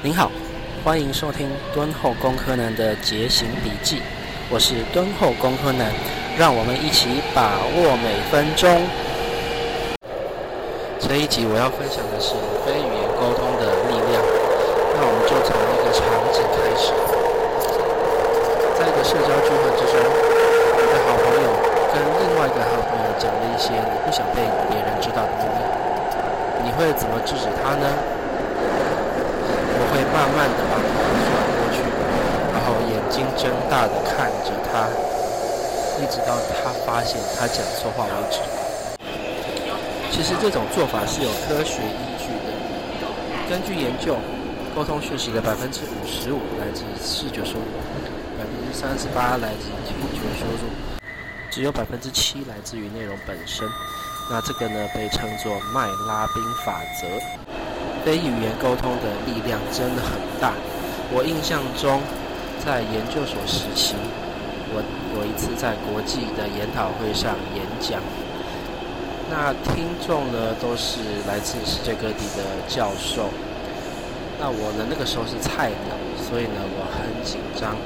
您好，欢迎收听敦厚工科男的节行笔记，我是敦厚工科男，让我们一起把握每分钟。这一集我要分享的是非语言沟通的力量，那我们就从一个场景开始，在一个社交聚会之中，你的好朋友跟另外一个好朋友讲了一些你不想被别人知道的秘密，你会怎么制止他呢？我会慢慢的把头转过去，然后眼睛睁大的看着他，一直到他发现他讲错话为止。其实这种做法是有科学依据的。根据研究，沟通讯息的百分之五十五来自视觉输入，百分之三十八来自听觉输入，只有百分之七来自于内容本身。那这个呢，被称作麦拉宾法则。非语言沟通的力量真的很大。我印象中，在研究所时期，我有一次在国际的研讨会上演讲，那听众呢都是来自世界各地的教授。那我呢那个时候是菜鸟，所以呢我很紧张，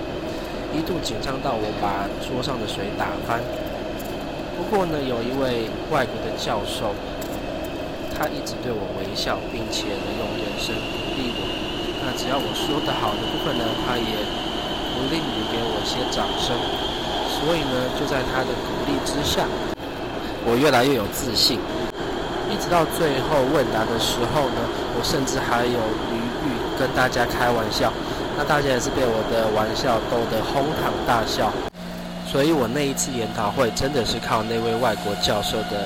一度紧张到我把桌上的水打翻。不过呢，有一位外国的教授。他一直对我微笑，并且呢用眼神鼓励我。那只要我说的好的部分呢，他也不吝于给我一些掌声。所以呢，就在他的鼓励之下，我越来越有自信。一直到最后问答的时候呢，我甚至还有余裕跟大家开玩笑。那大家也是被我的玩笑逗得哄堂大笑。所以我那一次研讨会真的是靠那位外国教授的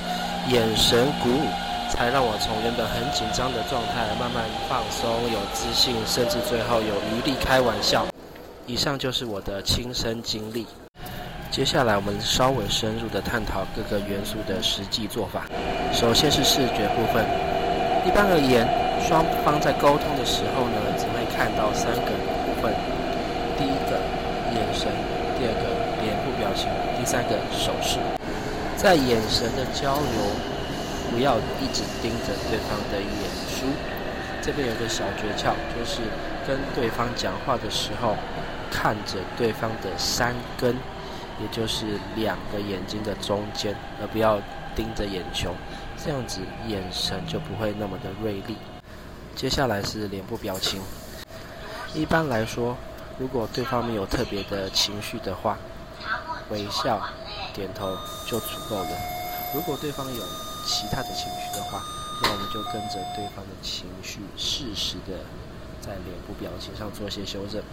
眼神鼓舞。才让我从原本很紧张的状态慢慢放松、有自信，甚至最后有余力开玩笑。以上就是我的亲身经历。接下来我们稍微深入的探讨各个元素的实际做法。首先是视觉部分。一般而言，双方在沟通的时候呢，只会看到三个部分：第一个眼神，第二个脸部表情，第三个手势。在眼神的交流。不要一直盯着对方的眼珠，这边有个小诀窍，就是跟对方讲话的时候，看着对方的三根，也就是两个眼睛的中间，而不要盯着眼球，这样子眼神就不会那么的锐利。接下来是脸部表情，一般来说，如果对方没有特别的情绪的话，微笑、点头就足够了。如果对方有其他的情绪的话，那我们就跟着对方的情绪，适时的在脸部表情上做些修正。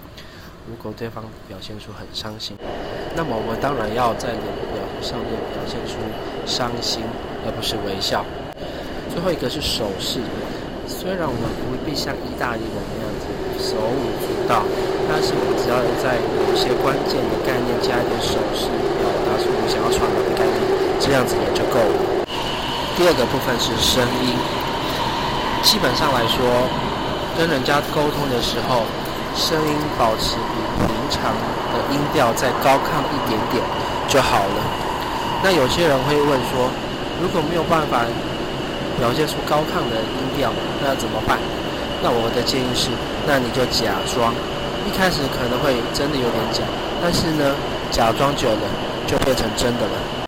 如果对方表现出很伤心，那么我们当然要在脸部表情上面表现出伤心，而不是微笑。最后一个是手势，虽然我们不必像意大利人那样子手舞足蹈，但是我们只要在某些关键的概念加一点手势，表达出我们想要传达的概念，这样子也就够了。第二个部分是声音，基本上来说，跟人家沟通的时候，声音保持比平常的音调再高亢一点点就好了。那有些人会问说，如果没有办法表现出高亢的音调，那要怎么办？那我的建议是，那你就假装，一开始可能会真的有点假，但是呢，假装久了就变成真的了。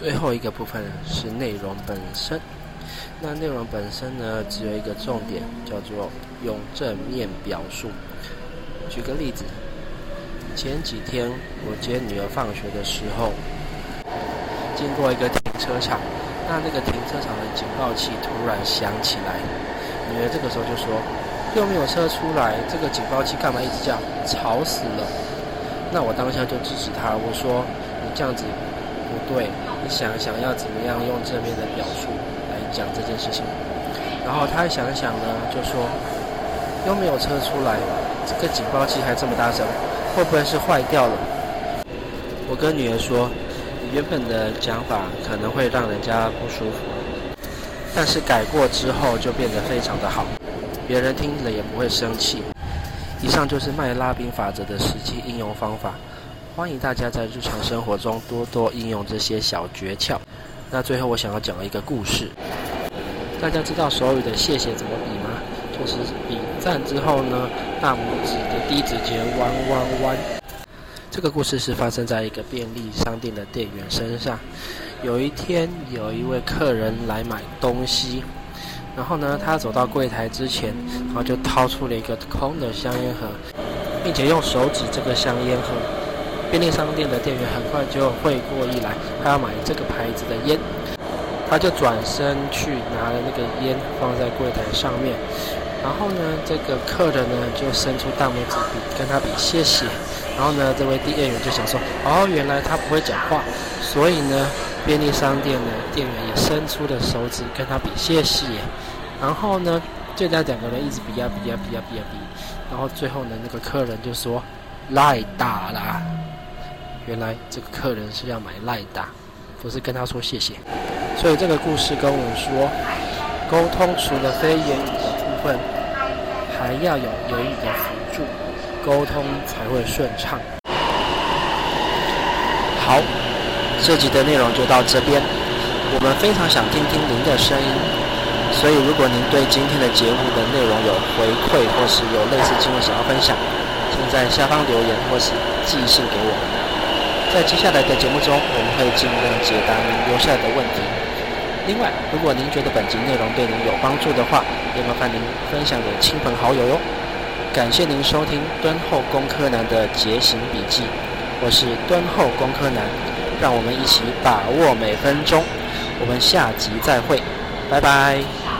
最后一个部分是内容本身。那内容本身呢，只有一个重点，叫做用正面表述。举个例子，前几天我接女儿放学的时候，经过一个停车场，那那个停车场的警报器突然响起来，女儿这个时候就说：“又没有车出来，这个警报器干嘛一直叫？吵死了！”那我当下就制止她，我说：“你这样子。”不对，你想想要怎么样用正面的表述来讲这件事情。然后他想想呢，就说又没有车出来，这个警报器还这么大声，会不会是坏掉了？我跟女儿说，原本的讲法可能会让人家不舒服，但是改过之后就变得非常的好，别人听了也不会生气。以上就是麦拉宾法则的实际应用方法。欢迎大家在日常生活中多多应用这些小诀窍。那最后我想要讲一个故事。大家知道手语的谢谢怎么比吗？就是比赞之后呢，大拇指的第指节弯弯弯。这个故事是发生在一个便利商店的店员身上。有一天，有一位客人来买东西，然后呢，他走到柜台之前，然后就掏出了一个空的香烟盒，并且用手指这个香烟盒。便利商店的店员很快就会过意来，他要买这个牌子的烟。他就转身去拿了那个烟放在柜台上面，然后呢，这个客人呢就伸出大拇指跟他比谢谢，然后呢，这位店员就想说，哦，原来他不会讲话，所以呢，便利商店的店员也伸出了手指跟他比谢谢，然后呢，就这样两个人一直比呀比呀比呀比呀比，然后最后呢，那个客人就说赖打啦，原来这个客人是要买赖打，不是跟他说谢谢。所以这个故事跟我们说，沟通除了非言语的部分，还要有言语的辅助，沟通才会顺畅。好，这集的内容就到这边。我们非常想听听您的声音，所以如果您对今天的节目的内容有回馈，或是有类似经历想要分享，请在下方留言或是寄信给我。在接下来的节目中，我们会尽量解答您留下来的问题。另外，如果您觉得本集内容对您有帮助的话，也麻烦您分享给亲朋好友哟。感谢您收听敦厚工科男的节行笔记，我是敦厚工科男，让我们一起把握每分钟。我们下集再会，拜拜。